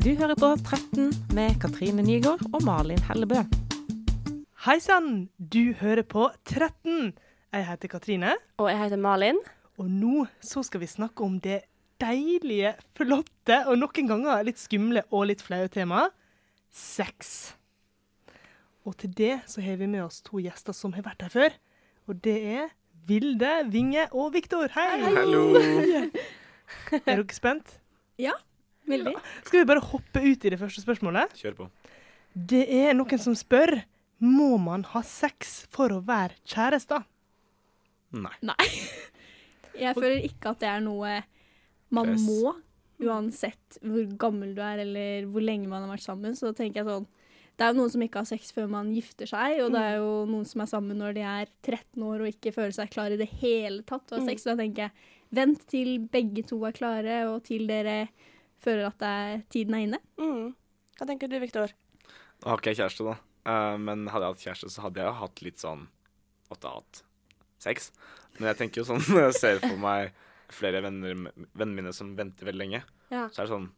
Du hører på 13 med Katrine Nygaard og Malin Hellebø. Hei sann, du hører på 13. Jeg heter Katrine, Og jeg heter Malin. og nå så skal vi snakke om det deilige, flotte og noen ganger litt skumle og litt flaue temaet sex. Og til det så har vi med oss to gjester som har vært her før. Og det er Vilde, Vinge og Viktor. Hei! Hallo! Er dere spent? Veldig. Skal vi bare hoppe ut i det første spørsmålet? Kjør på. Det er noen som spør må man ha sex for å være kjærester. Nei. Nei. Jeg føler ikke at det er noe man Press. må, uansett hvor gammel du er eller hvor lenge man har vært sammen. Så tenker jeg sånn Det er jo noen som ikke har sex før man gifter seg, og det er jo noen som er sammen når de er 13 år og ikke føler seg klar i det hele tatt til å ha sex. Så da tenker jeg vent til begge to er klare, og til dere føler at det er, tiden er inne. Mm. Hva tenker du, Viktor? Nå har ikke jeg kjæreste, da. Uh, men hadde jeg hatt kjæreste, så hadde jeg hatt litt sånn Måtte ha hatt sex. Men jeg tenker jo sånn Jeg ser for meg flere venner vennene mine som venter veldig lenge. Ja. Så er det sånn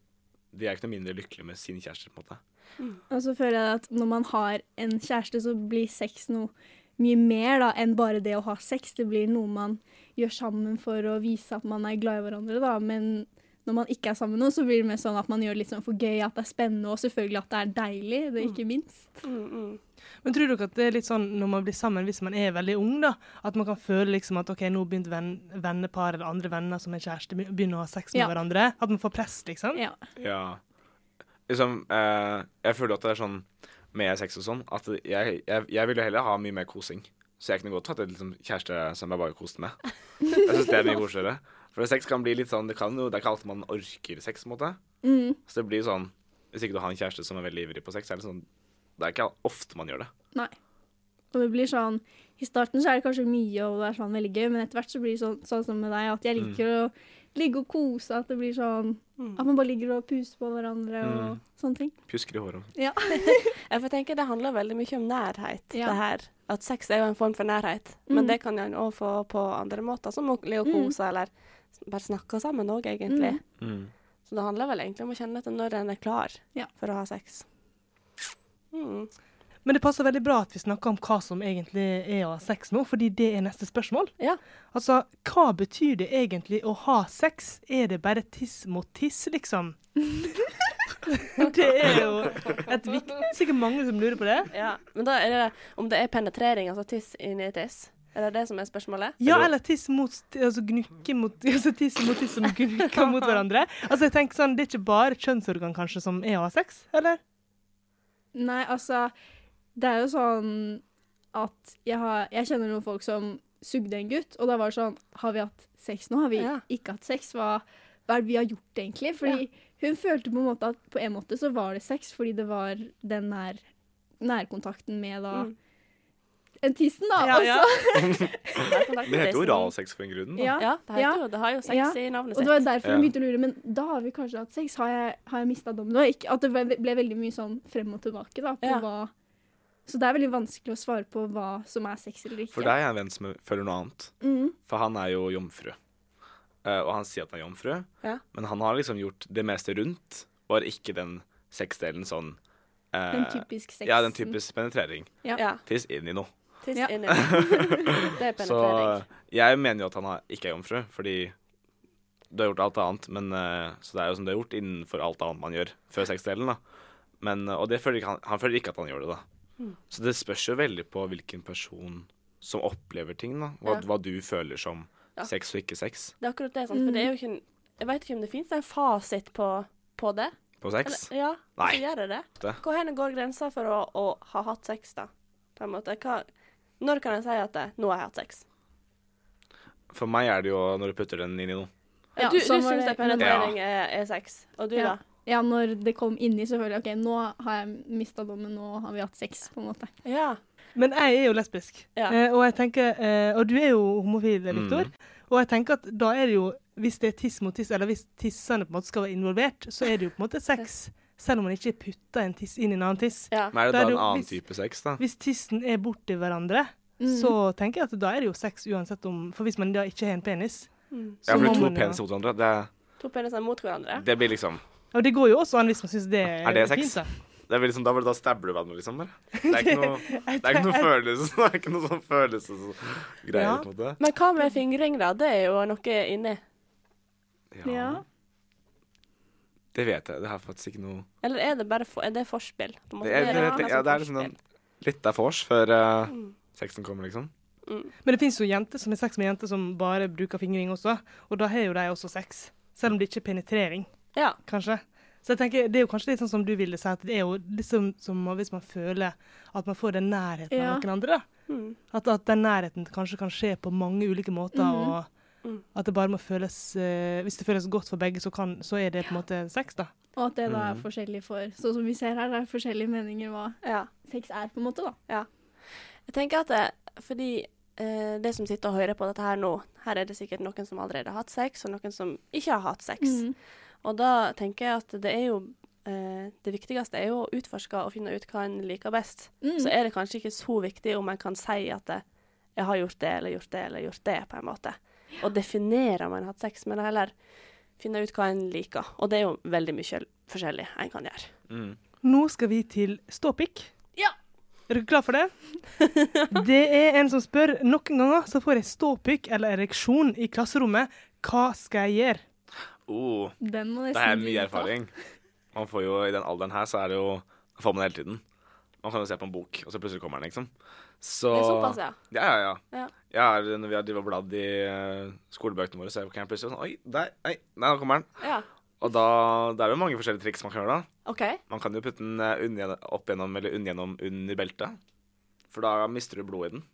De er ikke noe mindre lykkelige med sin kjæreste, på en måte. Og så føler jeg at når man har en kjæreste, så blir sex noe mye mer da, enn bare det å ha sex. Det blir noe man gjør sammen for å vise at man er glad i hverandre, da. Men når man ikke er sammen med noen, så blir det mer sånn at man gjør det litt sånn for gøy, at det er spennende, og selvfølgelig at det er deilig, det er ikke minst. Mm, mm. Men tror dere at det er litt sånn når man blir sammen hvis man er veldig ung, da, at man kan føle liksom at OK, nå begynte venn, vennepar eller andre venner som er kjæreste, begynner å ha sex med Ja. hverandre? At man får press, liksom? Ja. Ja. Liksom, eh, jeg føler at det er sånn med sex og sånn, at jeg, jeg, jeg vil jo heller ha mye mer kosing. Så jeg kunne godt hatt et liksom, kjæreste som jeg bare koste med. Jeg syns det er mye koseligere. For sex kan bli litt sånn Det, kan jo, det er ikke alltid man orker sex, på en måte. Mm, Så det blir sånn Hvis ikke du har en kjæreste som er veldig ivrig på sex, er det sånn Det er ikke ofte man gjør det. nei. Og det blir sånn I starten så er det kanskje mye, og det er sånn veldig gøy, men etter hvert så blir det sånn, sånn som med deg, at jeg liker å ligge og kose, at det blir sånn At man bare ligger og puser på hverandre og Mm. sånne ting. Pjusker i håret. Ja, jeg får tenke Det handler veldig mye om nærhet. Ja. det her. At sex er jo en form for nærhet. Mm. Men det kan en òg få på andre måter, som å ligge og Mm. kose, eller bare snakke sammen òg, egentlig. Mm. Mm. Så det handler vel egentlig om å kjenne etter når en er klar Ja. for å ha sex. Mm. Men det passer veldig bra at vi snakker om hva som egentlig er å ha sex nå, fordi det er neste spørsmål. Ja. Altså, hva betyr det egentlig å ha sex? Er det bare tiss mot tiss, liksom? det er jo et viktig Sikkert mange som lurer på det. ja. Men da er det om det er penetrering, altså tiss inni tiss. Er det det som er spørsmålet? Ja, Eller- tiss mot Altså gnukke mot Altså tiss mot tiss som gnukker mot hverandre. Altså jeg tenker sånn, Det er ikke bare kjønnsorgan kanskje som er å ha sex, eller? Nei, altså Det er jo sånn at jeg, har, jeg kjenner noen folk som sugde en gutt, og da var det sånn Har vi hatt sex nå? Har vi Ja. ikke hatt sex? Hva, hva er det vi har gjort, egentlig? Fordi hun følte på en måte at på en måte så var det sex, fordi det var den nær, nærkontakten med da Mm. En tissen, da. Ja, ja. altså. Det heter jo oralsex for en grunn. Da. Ja. Ja, det, heter Ja. jo, det har jo sex Ja. i navnet Og det var derfor hun begynte å lure. Men da har vi kanskje hatt sex. Har jeg, har jeg mista dommen? Ikke, at det ble, ble veldig mye sånn frem og tilbake. da, på Ja. hva... Så det er veldig vanskelig å svare på hva som er sex eller ikke. For deg er en venn som føler noe annet. Mm. For han er jo jomfru. Uh, og han sier at han er jomfru, Ja. men han har liksom gjort det meste rundt, og har ikke den sexdelen sånn uh, Den typisk sexen. Ja, den typisk penetrering. Ja. Ja. Tiss inn i noe. Tiss Ja. inni. Det er penetrering. Så jeg mener jo at han har, ikke er jomfru, fordi du har gjort alt annet. Men, eh, så det er jo som du har gjort innenfor alt annet man gjør før sexdelen. da. Men, eh, og det føler ikke, han, han føler ikke at han gjør det, da. Mm. Så det spørs jo veldig på hvilken person som opplever ting, da. Hva, Ja. hva du føler som Ja. sex og ikke sex Det er akkurat det, sant? for det er jo ikke en, Jeg vet ikke om det fins en fasit på, på det. på sex. Eller, ja, Nei. så gjør det det. Hvor hen går grensa for å, å ha hatt sex, da? På en måte. Hva, når kan jeg si at det, 'nå har jeg hatt sex'? For meg er det jo når du putter den inn i noe. Ja, du du syns det- penetrering ja. er, er sex, og du, Ja. da? Ja, når det kom inni, selvfølgelig. OK, nå har jeg mista dommen, nå har vi hatt sex, på en måte. Ja. Men jeg er jo lesbisk, Ja. eh, og jeg tenker, eh, og du er jo homofil, Viktor. Mm. Og jeg tenker at da er det jo, hvis det er tiss mot tiss, eller hvis tissene på en måte skal være involvert, så er det jo på en måte sex. Selv om man ikke putter en tiss inn i en annen tiss. ja. Men er det Da da en annen hvis- type sex, da? Hvis tissen er borti hverandre, Mm. så tenker jeg at da er det jo sex uansett om For hvis man da ikke har en penis, Mm. så Ja, for må to man jo- peniser mot hverandre, det, To peniser mot hverandre. det blir liksom Ja, det går jo også an hvis man syns det er, Er det sex? fint. da. Det er liksom, da, da stabber du hverandre, liksom. bare. Det er ikke noe, det er ikke noe følelse Det er ikke noe sånn følelsesgreier, Ja. Men hva med fingring, da? Det er jo noe inni. Ja. Det vet jeg. Det har faktisk ikke noe Eller er det bare for, er det forspill? på måte? Det er, det, det, ja, det er liksom en, litt av vors før uh, Mm. sexen kommer, liksom. Men det fins jo jenter som har sex med jenter som bare bruker fingring også, og da har jo de også sex. Selv om det ikke er penetrering, Ja. kanskje. Så jeg tenker, Det er jo kanskje litt sånn som du ville si, at det er jo liksom som hvis man føler at man får den nærheten Ja. av noen andre. da. Mm. At, at den nærheten kanskje kan skje på mange ulike måter, Mhm. og Mm. at det bare må føles eh, Hvis det føles godt for begge, så, kan, så er det på en måte sex, da. Og at det da er Mhm. forskjellig for Sånn som vi ser her, det er forskjellige meninger hva ja. sex er, på en måte, da. Jeg tenker at det, fordi eh, det som sitter og hører på dette her nå, her er det sikkert noen som allerede har hatt sex, og noen som ikke har hatt sex. Mm. Og da tenker jeg at det er jo eh, Det viktigste er jo å utforske og finne ut hva en liker best. Mm. Så er det kanskje ikke så viktig om en kan si at det, jeg har gjort det eller gjort det eller gjort det, på en måte. Og definere om en har hatt sex, men heller finne ut hva en liker. Og det er jo veldig mye forskjellig en kan gjøre. Mm. Nå skal vi til ståpikk. Ja. Er dere klar for det? det er en som spør noen ganger så får jeg ståpikk eller ereksjon i klasserommet. Hva skal jeg gjøre? Oh, Den må det er mye erfaring. Man får jo, I den alderen her så er det jo det får man hele tiden. Man kan jo se på en bok, og så plutselig kommer den, liksom. Så Det er såpass, ja. Ja, ja, ja. Ja. ja når vi har drevet bladd i eh, skolebøkene våre, så kan jeg plutselig sånn Oi, der, nei, nei, nå kommer den. Ja. Og da det er jo mange forskjellige triks man kan gjøre, da. Okay. Man kan jo putte den eh, opp gjennom eller unn gjennom under beltet. For da mister du blodet i den.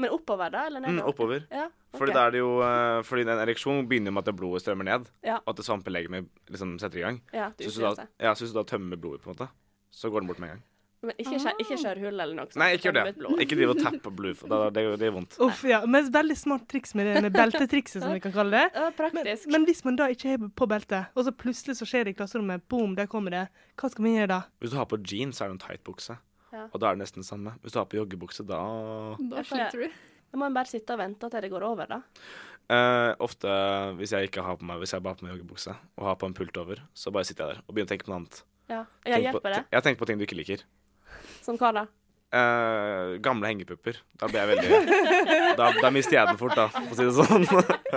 Men oppover, da? Eller Mm, oppover. Ja, okay. Fordi da er det jo eh, Fordi en ereksjon begynner med at blodet strømmer ned, og at det svampelegemet liksom setter i gang. ja, du Så hvis du, da, ja, så hvis du da tømmer blodet, på en måte, så går den bort med en gang. Men ikke, skjær, ikke skjær hull eller noe sånt. Nei, ikke gjør det. Ikke driv og tappe blod, for da, det, det er vondt. Uff, ja. Men veldig smart triks med det med beltetrikset, som vi kan kalle det. Ja, Men, praktisk. men hvis man da ikke har på beltet, og så plutselig så skjer det i klasserommet, boom, der kommer det, hva skal man gjøre da? Hvis du har på jeans, så er det en tight bukse. Ja. Og da er det nesten det samme. Hvis du har på joggebukse, da Da Jeg får- sliter du. Da må en bare sitte og vente til det går over, da. eh, Ofte hvis jeg ikke har på meg Hvis jeg bare har på meg joggebukse og har på en pult over, så bare sitter jeg der og begynner å tenke på noe annet. Ja, ja Tenk på, det? Jeg tenker på ting du ikke liker. Som hva da? Uh, gamle hengepupper. Da blir jeg veldig da, da mister jeg den fort, da, for å si det sånn.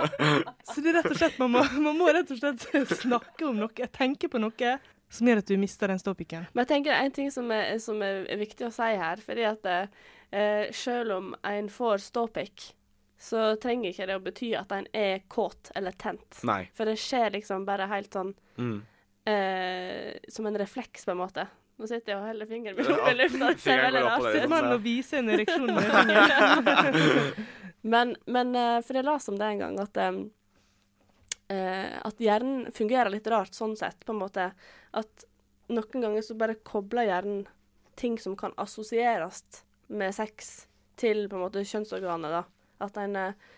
Så det er rett og slett, man må, man må rett og slett snakke om noe, tenke på noe som gjør at du mister den ståpikken. Men jeg tenker en ting som er, som er viktig å si her, fordi at eh, selv om en får ståpikk, så trenger ikke det å bety at en er kåt eller tent. Nei. For det skjer liksom bare helt sånn Mm. eh, som en refleks, på en måte. Nå sitter jeg og heller fingeren min opp i lufta. det ser veldig rart ut. Man må vise en ereksjon med fingeren. Men, men eh, for jeg leste om det en gang, at em, eh, at hjernen fungerer litt rart sånn sett, på en måte. At noen ganger så bare kobler hjernen ting som kan assosieres med sex, til på en måte kjønnsorganet, da. At en eh,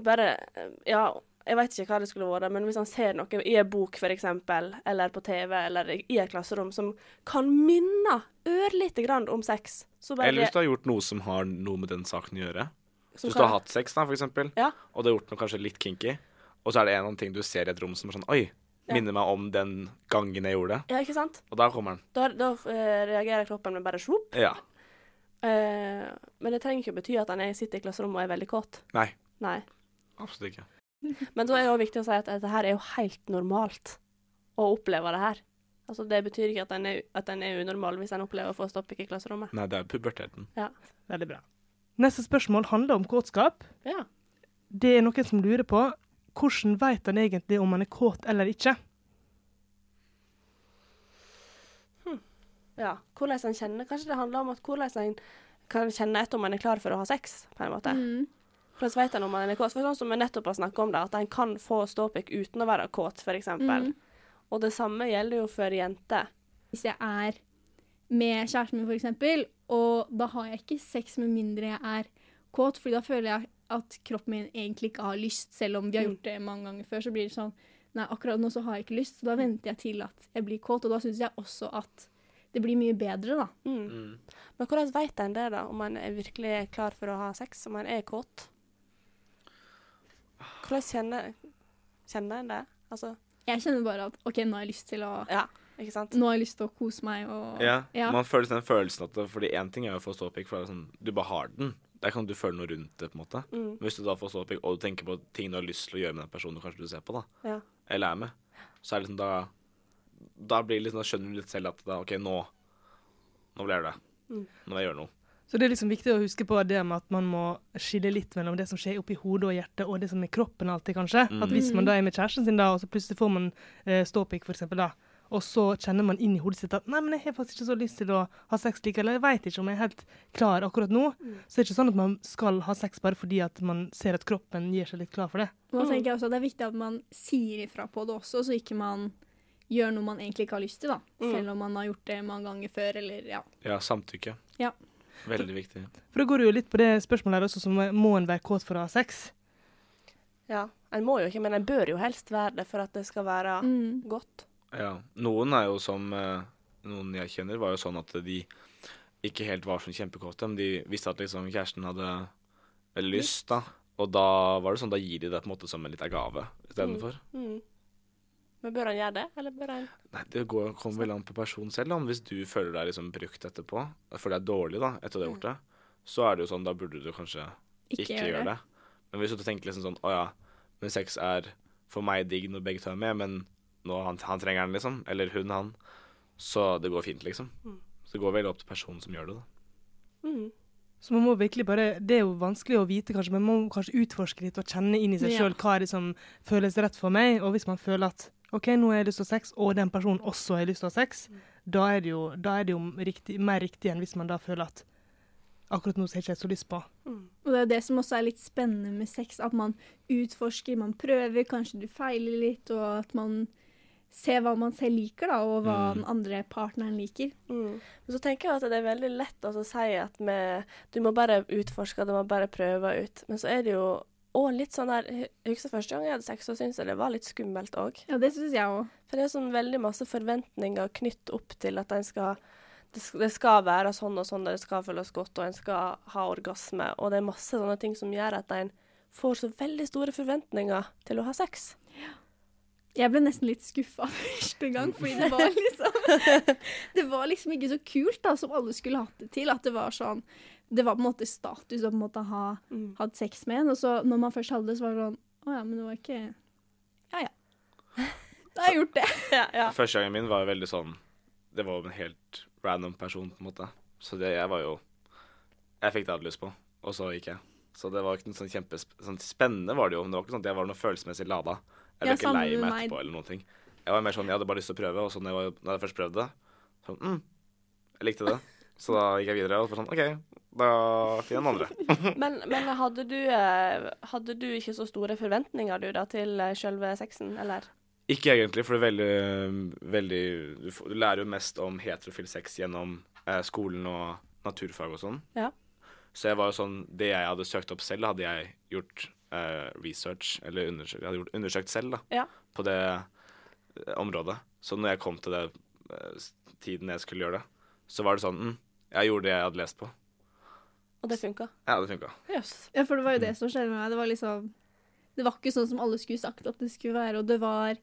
bare eh, Ja, jeg vet ikke hva det skulle vært, men hvis han ser noe i en bok f.eks., eller på TV, eller i et klasserom som kan minne ørlite grann om sex, så Eller hvis du har gjort noe som har noe med den saken å gjøre. som Hvis du har hatt sex, da, for eksempel, Ja. og du har gjort noe kanskje litt kinky, og så er det en eller annen ting du ser i et rom som er sånn Oi, Ja. minner meg om den gangen jeg gjorde det. Ja, ikke sant? Og da kommer den. Da, da uh, reagerer kroppen med bare svopp. Ja. Uh, men det trenger ikke å bety at han er, sitter i klasserommet og er veldig kåt. Nei. Nei. Absolutt ikke. Men da er det òg viktig å si at dette her er jo helt normalt å oppleve det her. Altså Det betyr ikke at en er, at en er unormal hvis en opplever å få stoppikk i klasserommet. Nei, det er puberteten. Veldig bra. Neste spørsmål handler om kåtskap. Ja. Det er noen som lurer på hvordan vet han egentlig om han er kåt eller ikke? ja. Hvordan en kjenner Kanskje det handler om at hvordan en kan kjenne etter om en er klar for å ha sex, på en måte. Mm. Hvordan vet en om en er kåt? For sånn som vi nettopp har snakket om det, at en kan få ståpikk uten å være kåt, f.eks. Mm. Og det samme gjelder jo for jenter. Hvis jeg er med kjæresten min, eksempel, og da har jeg ikke sex med mindre jeg er kåt, fordi da føler jeg at kroppen min egentlig ikke har lyst, selv om vi har Mm. gjort det mange ganger før. Så blir det sånn Nei, akkurat nå så har jeg ikke lyst, så da venter jeg til at jeg blir kåt, og da syns jeg også at det blir mye bedre, da. Mm. Mm. Men hvordan vet en det, da? Om en er virkelig klar for å ha sex? Om en er kåt? Hvordan kjenner, kjenner en det? Altså, Jeg kjenner bare at OK, nå har jeg lyst til å Ja, ikke sant? Nå har jeg lyst til å kose meg og Ja, Ja. Man føler den følelsen at det, Fordi én ting er å få ståpikk, for det er sånn, du bare har den. Der kan du føle noe rundt det, på en måte. Mm. Hvis du da får ståpikk, og du tenker på ting du har lyst til å gjøre med den personen du kanskje du ser på, da, Ja. eller er med, så er det liksom da Da blir det liksom, da skjønner du litt selv at da, OK, nå Nå blir det. Mm. Nå vil jeg gjøre noe. Så det er liksom viktig å huske på det med at man må skille litt mellom det som skjer oppi hodet og hjertet, og det som er kroppen alltid, kanskje. Mm. At hvis man da er med kjæresten sin, da, og så plutselig får man eh, ståpikk, eksempel, da, og så kjenner man inn i hodet sitt at nei, men jeg har faktisk ikke så lyst til å ha sex likevel, eller jeg veit ikke om jeg er helt klar akkurat nå, så det er ikke sånn at man skal ha sex bare fordi at man ser at kroppen gir seg litt klar for det. Da tenker jeg også at det er viktig at man sier ifra på det også, så ikke man gjør noe man egentlig ikke har lyst til, da. Mm. Selv om man har gjort det mange ganger før, eller ja. Ja, samtykke. Ja. Veldig viktig. For da går det jo litt på det spørsmålet her også, som må en være kåt for å ha sex? Ja. En må jo ikke, men en bør jo helst være det for at det skal være Mm. godt. Ja. Noen er jo som eh, Noen jeg kjenner, var jo sånn at de ikke helt var sånn kjempekåte, men de visste at liksom kjæresten hadde veldig lyst, da. Og da var det sånn, da gir de det på en måte som en liten gave istedenfor. Mm. Men bør han gjøre det, eller bør han Nei, det går, kommer vel an på personen selv. Da. Hvis du føler deg liksom brukt etterpå, føler deg dårlig da, etter du har gjort det, så er det jo sånn, da burde du kanskje Ikke, ikke, gjøre det. det. Men hvis du tenker liksom sånn, å ja, men sex er for meg digg når begge to er med, men nå han, han trenger den, liksom, eller hun, han, så det går fint, liksom. Mm. Så det går veldig opp til personen som gjør det, da. mm. Så man må virkelig bare, Det er jo vanskelig å vite, kanskje, men man må kanskje utforske litt og kjenne inn i seg Ja. sjøl hva er det som føles rett for meg. Og hvis man føler at OK, nå har jeg lyst til å ha sex, og den personen også har lyst til å ha sex, da er det jo, da er det jo riktig, mer riktig enn hvis man da føler at akkurat nå har jeg ikke så lyst på. Mm. Og det er jo det som også er litt spennende med sex, at man utforsker, man prøver, kanskje du feiler litt, og at man ser hva man selv liker, da, og hva Mm. den andre partneren liker. Mm. Men så tenker jeg at det er veldig lett altså, å si at vi, du må bare utforske, du må bare prøve ut. Men så er det jo òg litt sånn der Jeg husker første gang jeg hadde sex, så syntes jeg det var litt skummelt òg. Ja, det syns jeg òg. For det er sånn veldig masse forventninger knytt opp til at en skal det, det skal være sånn og sånn, det skal føles godt, og en skal ha orgasme. Og det er masse sånne ting som gjør at en får så veldig store forventninger til å ha sex. Jeg ble nesten litt skuffa første gang, fordi det var liksom Det var liksom ikke så kult da, som alle skulle hatt det til. At det var sånn Det var på en måte status å på en måte ha Mm. hatt sex med en. Og så når man først hadde det, så var det sånn Å ja, men det var ikke Ja ja. Da har jeg gjort det. Ja, ja. Første gangen min var jo veldig sånn Det var jo en helt random person, på en måte. Så det jeg var jo Jeg fikk det jeg hadde lyst på, og så gikk jeg. Så det var ikke noe sånn kjempespennende, Sånn var det jo, men det var ikke sånn at jeg var noe følelsesmessig lada. Jeg ble Ja, ikke lei meg meg. etterpå eller noen ting. Jeg var mer sånn, jeg hadde bare lyst til å prøve, og så når jeg, var, når jeg først prøvde det, sånn mm, Jeg likte det. Så da gikk jeg videre, og så var sånn OK, da finner noen andre. Men, men hadde, du, eh, hadde du ikke så store forventninger du da til sjølve selve sexen, eller? Ikke egentlig, for det er veldig, veldig du, får, du lærer jo mest om heterofil sex gjennom eh, skolen og naturfag og sånn. Ja. Så jeg var jo sånn Det jeg hadde søkt opp selv, hadde jeg gjort eh, research, eller undersøkt, jeg hadde gjort, undersøkt selv, da, Ja. på det eh, området. Så når jeg kom til det eh, tiden jeg skulle gjøre det, så var det sånn mm, Jeg gjorde det jeg hadde lest på. Og det funka? Ja, det funka. Yes. Ja, for det var jo det som skjedde med meg. Det var liksom Det var ikke sånn som alle skulle sagt at det skulle være, og det var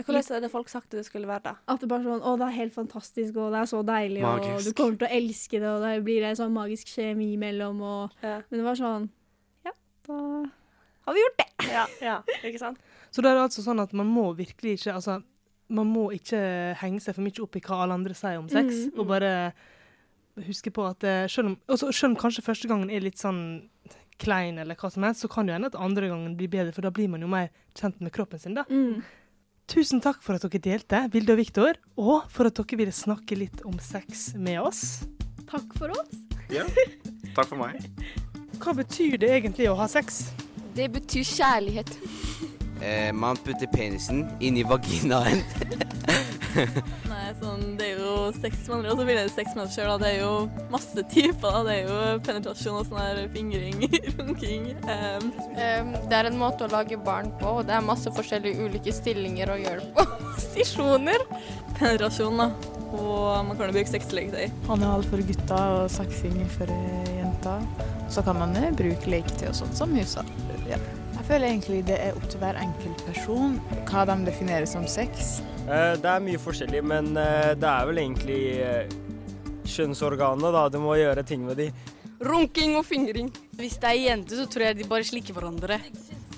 Hvordan er det folk sagt det skulle være, da? at det bare sånn Å, det er helt fantastisk, og det er så deilig, og du kommer til å elske det, og det blir en sånn magisk kjemi mellom, og Ja, Men det var sånn Ja, da har vi gjort det. ja, ja ikke sant? Så da er det altså sånn at man må virkelig ikke altså, Man må ikke henge seg for mye opp i hva alle andre sier om sex, Mm. og bare huske på at eh, selv om, også, selv om kanskje første gangen er litt sånn klein, eller hva som helst, så kan det hende at andre gangen blir bedre, for da blir man jo mer kjent med kroppen sin. da. Mm. Tusen takk for at dere delte, Vilde og Viktor, og for at dere ville snakke litt om sex med oss. Takk for oss. Ja. Takk for meg. Hva betyr det egentlig å ha sex? Det betyr kjærlighet. Eh, man putter penisen inn i vaginaen. Nei, sånn, det er jo seks andre, og så blir det med seg sjøl. Det er jo masse typer. da. Det er jo penetrasjon og sånn her fingring, runking. Um, Um, det er en måte å lage barn på, og det er masse forskjellige ulike stillinger å gjøre det på. Posisjoner. penetrasjon, da. Og man kan jo bruke sexleketøy. Anal for gutta og saksing for eh, jenta. Så kan man eh, bruke leketøy og sånt som husa. Ja. Jeg føler egentlig det er opp til hver enkelt person hva de definerer som sex. Eh, Det er mye forskjellig, men eh, det er vel egentlig eh, kjønnsorganet, da. Du må gjøre ting med de. Runking og fingring. Hvis det er jenter, så tror jeg de bare slikker hverandre.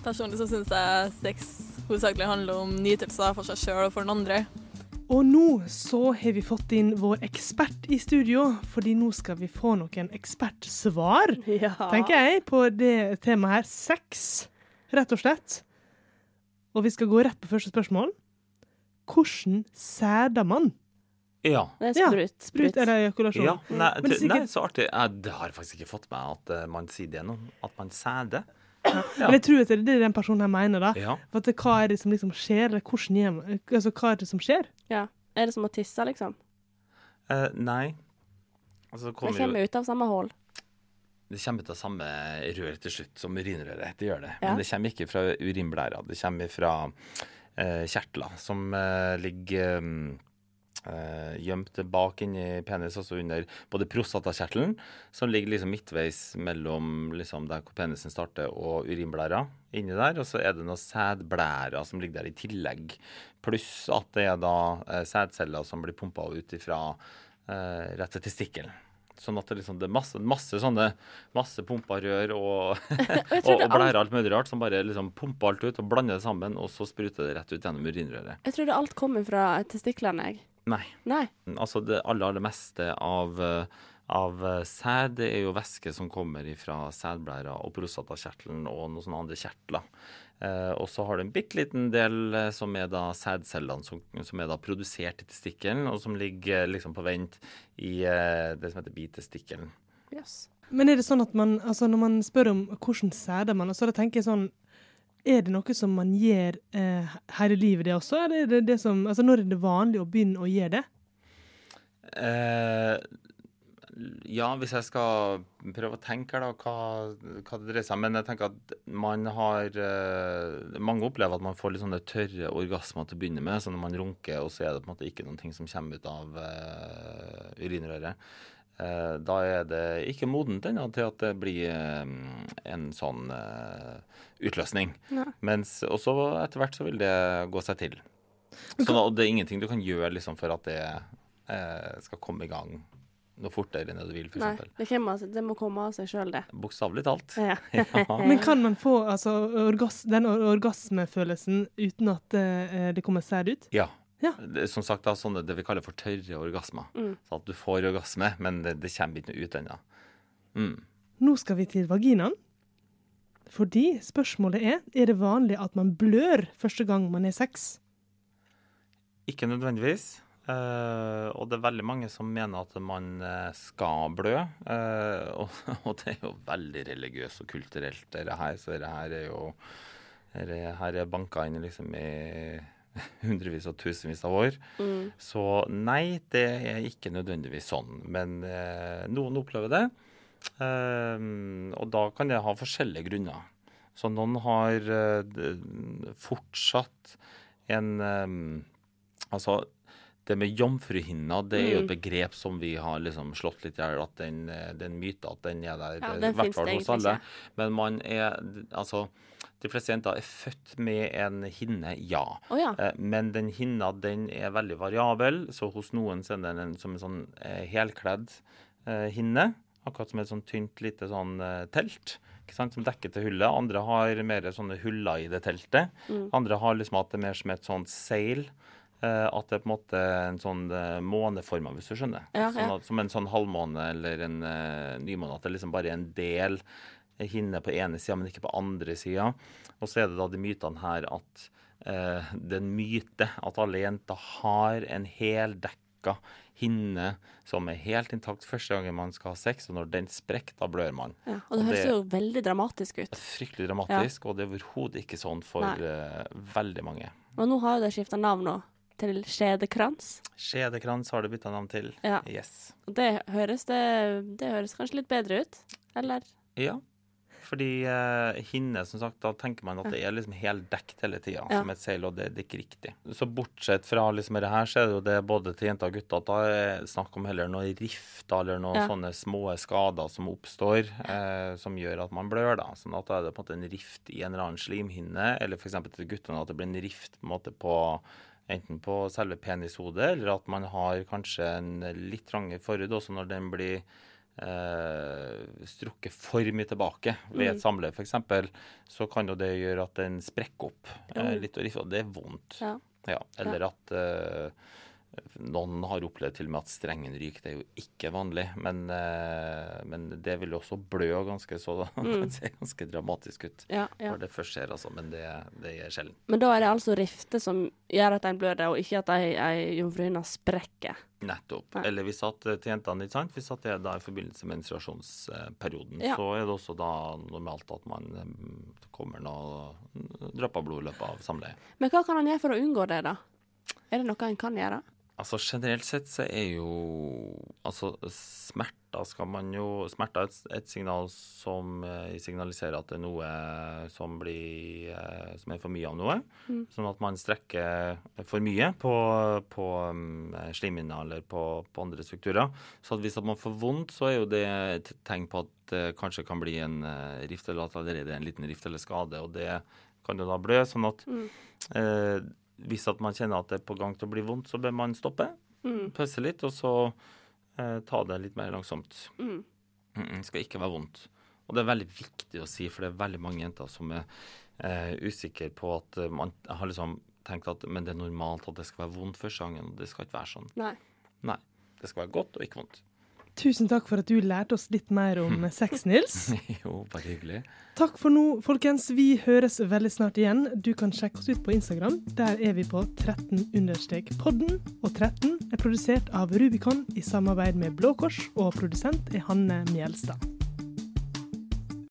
Personlig så syns jeg sex hovedsakelig handler om nytelser for seg sjøl og for den andre. Og nå så har vi fått inn vår ekspert i studio, fordi nå skal vi få noen ekspertsvar, Ja. tenker jeg, på det temaet her. Sex, rett og slett. Og vi skal gå rett på første spørsmål. Hvordan sæder man? Ja. Det er Ja, sprut. Sprut eller ejakulasjon. Ja, nei, det er nei, så artig. Jeg, det har jeg faktisk ikke fått med at uh, man sier det nå. At man sæder. Men jeg tror at det er det den personen her mener, da. Ja. For at hva er det som liksom skjer, eller hvordan gjør man Altså, hva er det som skjer? Ja. Er det som å tisse, liksom? Uh, nei. Altså, det Det kommer kommer jo ut av samme hull. Det kommer ut av samme rør til slutt som urinrøret. Det gjør det. Ja. Men det kommer ikke fra urinblæra. Det kommer fra kjertler som eh, ligger mm, eh, gjemt bak inni penis, altså under både prostatakjertelen, som ligger liksom midtveis mellom liksom der hvor penisen starter, og urinblæra inni der. Og så er det noen sædblærer som ligger der i tillegg. Pluss at det er da eh, sædceller som blir pumpa ut ifra eh, rett til testikkelen. Sånn at det, liksom, det er masse, masse sånne masse pumpa rør og, og, og blærer alt mulig rart som bare liksom pumper alt ut og blander det sammen, og så spruter det rett ut gjennom urinrøret. Jeg trodde alt kommer fra testiklene, jeg. Nei. Nei. Altså det aller, aller meste av, av eh, sæd det er jo væske som kommer fra sædblæra og prostatakjertelen og noen sånne andre kjertler. Eh, og så har du en bitte liten del eh, som er da sædcellene som, som er da produsert i testikkelen, og som ligger eh, liksom på vent i det som heter bitestikkelen. Yes. Men er det sånn at man, altså når man spør om hvordan sæder man, så da tenker jeg sånn Er det noe som man gjør eh, hele livet, det også? Eller er det det som, altså når er det vanlig å begynne å gjøre det? Eh, ja, hvis jeg skal prøve å tenke da, hva, hva det dreier seg om. Men jeg tenker at man har eh, Mange opplever at man får litt sånne tørre orgasmer til å begynne med. Så når man runker, og så er det på en måte ikke noen ting som kommer ut av uh, urinrøret. Uh, da er det ikke modent ennå til at det blir uh, en sånn utløsning. Og Mens også etter hvert så vil det gå seg til. Så at det er ingenting du kan gjøre liksom, for at det skal komme i gang noe fortere enn det du vil, Nei. f.eks. Det, kommer, av det må komme av seg sjøl, det. Bokstavelig talt. Ja. Men kan man få altså, orgas den orgasmefølelsen uten at eh, det kommer sæd ut? Ja. Ja. Det, som sagt, da, sånn, det vi kaller for tørre orgasmer. Mm. Så at du får orgasme, men det, det kommer ikke noe ut ennå. Mm. Nå skal vi til vaginaen. Fordi spørsmålet er er det vanlig at man blør første gang man er sex. Ikke nødvendigvis. Eh, og det er veldig mange som mener at man eh, skal blø. Uh, og, og det er jo veldig religiøst og kulturelt, dette her. Så dette her er jo dette her er banka inn liksom i hundrevis og tusenvis av år. Mm. Så nei, det er ikke nødvendigvis sånn. Men uh, noen opplever det. Og da kan det ha forskjellige grunner. Så noen har fortsatt en um, Altså, det med jomfruhinna, det er jo et Mm. begrep som vi har liksom slått litt i hjel. At den, den det er en myte at den er der. Ja, eh, den i hvert fall hos alle. ikke. Men man er Altså, de fleste jenter er født med en hinne, ja. Oh, ja. Eh, Men den hinna den er veldig variabel, så hos noen er den en, som en sånn eh, helkledd eh, hinne. Akkurat som et sånn tynt lite sånn eh, telt som dekker til hullet. Andre har mer sånne huller i det teltet. Mm. Andre har liksom at det er mer som et sånt seil. Eh, at det er på en måte en sånn uh, måneforma, hvis du skjønner. Ja, sånn at, som en sånn halvmåne eller en uh, nymåne. At det liksom bare er en del hinne på ene sida, men ikke på andre sida. Og så er det da de mytene her at uh, det er en myte at alle jenter har en heldekka hinne som er helt intakt første gangen man skal ha sex, og når den sprekker, da blør man. Ja, og det høres jo veldig dramatisk ut. Fryktelig dramatisk, og det er overhodet ikke sånn for eh, veldig mange. Og nå har jo det skifta navn nå, til skjedekrans. Skjedekrans har det bytta navn til. Ja. Yes. Det høres, det, det høres kanskje litt bedre ut, eller? Ja. fordi eh, hinne, som sagt, da tenker man at det er liksom heldekt hele tida, Ja. som et seil, og det, det er ikke riktig. Så bortsett fra liksom det her, så er det jo det både til jenter og gutter at da er snakk om heller noe rift eller noen Ja. sånne små skader som oppstår, eh, som gjør at man blør. da. Sånn at da er det på en måte en rift i en eller annen slimhinne, eller f.eks. til guttene at det blir en rift på en måte på Enten på selve penishodet, eller at man har kanskje en litt trangere forhud også når den blir eh, strukket for mye tilbake ved Mm. et samleie f.eks., så kan jo det gjøre at den sprekker opp eh, litt, og det er vondt. Ja. Ja, eller at eh, noen har opplevd til og med at strengen ryker. Det er jo ikke vanlig, men, eh, men det vil også blø ganske så Mm. det ser ganske dramatisk ut. Ja, ja. Når det først skjer, altså. Men det, det er sjelden. Men da er det altså rifter som gjør at en blør og ikke at ei, ei jomfruhinne sprekker. Nettopp. Ja. Eller hvis at til jentene, ikke sant? Hvis at det er da i forbindelse med menstruasjonsperioden, Ja. så er det også da normalt at man eh, kommer noe dråper blod i løpet av samleie. Men hva kan en gjøre for å unngå det, da? Er det noe en kan gjøre? Altså generelt sett så er jo Altså smerter skal man jo Smerter er et, et signal som eh, signaliserer at det er noe som blir eh, Som er for mye av noe. Mm. Sånn at man strekker for mye på, på um, slimhinna eller på, på andre strukturer. Så at hvis at man får vondt, så er jo det et tegn på at det kanskje kan bli en eh, rift, eller at allerede er en liten rift eller skade. Og det kan jo da blø. Sånn at Mm. eh, hvis at man kjenner at det er på gang til å bli vondt, så bør man stoppe. Mm. Pause litt, og så eh, ta det litt mer langsomt. Mm. Mm, Det skal ikke være vondt. Og det er veldig viktig å si, for det er veldig mange jenter som er eh, usikre på at eh, man har liksom tenkt at men det er normalt at det skal være vondt første gangen. Det skal ikke være sånn. Nei. Nei. Det skal være godt og ikke vondt. Tusen takk for at du lærte oss litt mer om sex, Nils. jo, bare hyggelig. Takk for nå, folkens. Vi høres veldig snart igjen. Du kan sjekke oss ut på Instagram. Der er vi på 13-podden. Og 13 er produsert av Rubicon i samarbeid med Blå Kors, og produsent er Hanne Mjelstad.